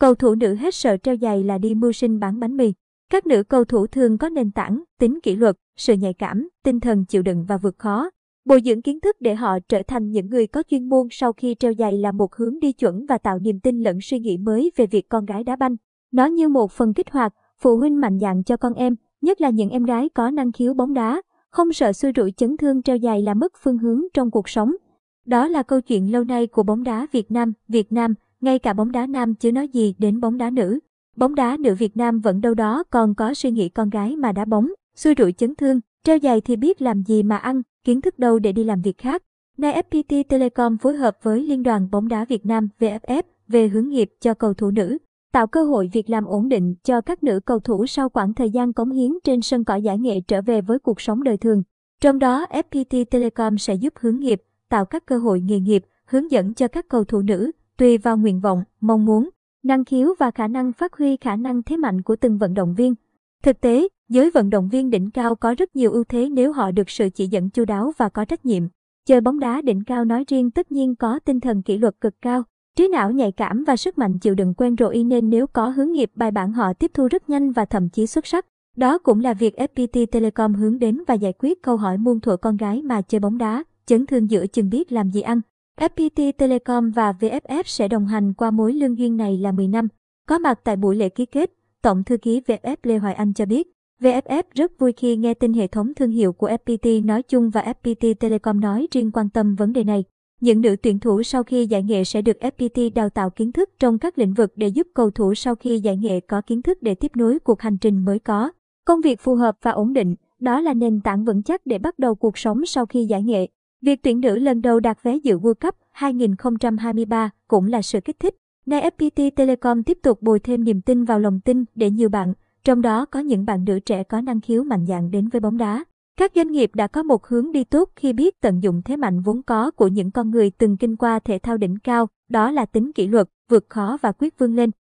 Cầu thủ nữ hết sợ treo giày là đi mưu sinh bán bánh mì. Các nữ cầu thủ thường có nền tảng, tính kỷ luật, sự nhạy cảm, tinh thần chịu đựng và vượt khó. Bồi dưỡng kiến thức để họ trở thành những người có chuyên môn sau khi treo giày là một hướng đi chuẩn và tạo niềm tin lẫn suy nghĩ mới về việc con gái đá banh. Nó như một phần kích hoạt, phụ huynh mạnh dạn cho con em, nhất là những em gái có năng khiếu bóng đá, không sợ xui rủi chấn thương treo giày là mất phương hướng trong cuộc sống. Đó là câu chuyện lâu nay của bóng đá Việt Nam, Việt Nam, ngay cả bóng đá nam chứ nói gì đến bóng đá nữ. Bóng đá nữ Việt Nam vẫn đâu đó còn có suy nghĩ con gái mà đá bóng, xui rủi chấn thương, treo giày thì biết làm gì mà ăn, kiến thức đâu để đi làm việc khác. Nay FPT Telecom phối hợp với Liên đoàn bóng đá Việt Nam VFF về hướng nghiệp cho cầu thủ nữ, tạo cơ hội việc làm ổn định cho các nữ cầu thủ sau khoảng thời gian cống hiến trên sân cỏ giải nghệ trở về với cuộc sống đời thường. Trong đó, FPT Telecom sẽ giúp hướng nghiệp, tạo các cơ hội nghề nghiệp, hướng dẫn cho các cầu thủ nữ, tùy vào nguyện vọng, mong muốn, năng khiếu và khả năng phát huy khả năng thế mạnh của từng vận động viên. Thực tế, giới vận động viên đỉnh cao có rất nhiều ưu thế nếu họ được sự chỉ dẫn chu đáo và có trách nhiệm. Chơi bóng đá đỉnh cao nói riêng tất nhiên có tinh thần kỷ luật cực cao, trí não nhạy cảm và sức mạnh chịu đựng quen rồi nên nếu có hướng nghiệp bài bản họ tiếp thu rất nhanh và thậm chí xuất sắc. Đó cũng là việc FPT Telecom hướng đến và giải quyết câu hỏi muôn thuở con gái mà chơi bóng đá, chấn thương giữa chừng biết làm gì ăn. FPT Telecom và VFF sẽ đồng hành qua mối lương duyên này là 10 năm. Có mặt tại buổi lễ ký kết, Tổng thư ký VFF Lê Hoài Anh cho biết, VFF rất vui khi nghe tin hệ thống thương hiệu của FPT nói chung và FPT Telecom nói riêng quan tâm vấn đề này. Những nữ tuyển thủ sau khi giải nghệ sẽ được FPT đào tạo kiến thức trong các lĩnh vực để giúp cầu thủ sau khi giải nghệ có kiến thức để tiếp nối cuộc hành trình mới có. Công việc phù hợp và ổn định, đó là nền tảng vững chắc để bắt đầu cuộc sống sau khi giải nghệ. Việc tuyển nữ lần đầu đạt vé dự World Cup 2023 cũng là sự kích thích. Nay FPT Telecom tiếp tục bồi thêm niềm tin vào lòng tin để nhiều bạn, trong đó có những bạn nữ trẻ có năng khiếu mạnh dạn đến với bóng đá. Các doanh nghiệp đã có một hướng đi tốt khi biết tận dụng thế mạnh vốn có của những con người từng kinh qua thể thao đỉnh cao, đó là tính kỷ luật, vượt khó và quyết vươn lên.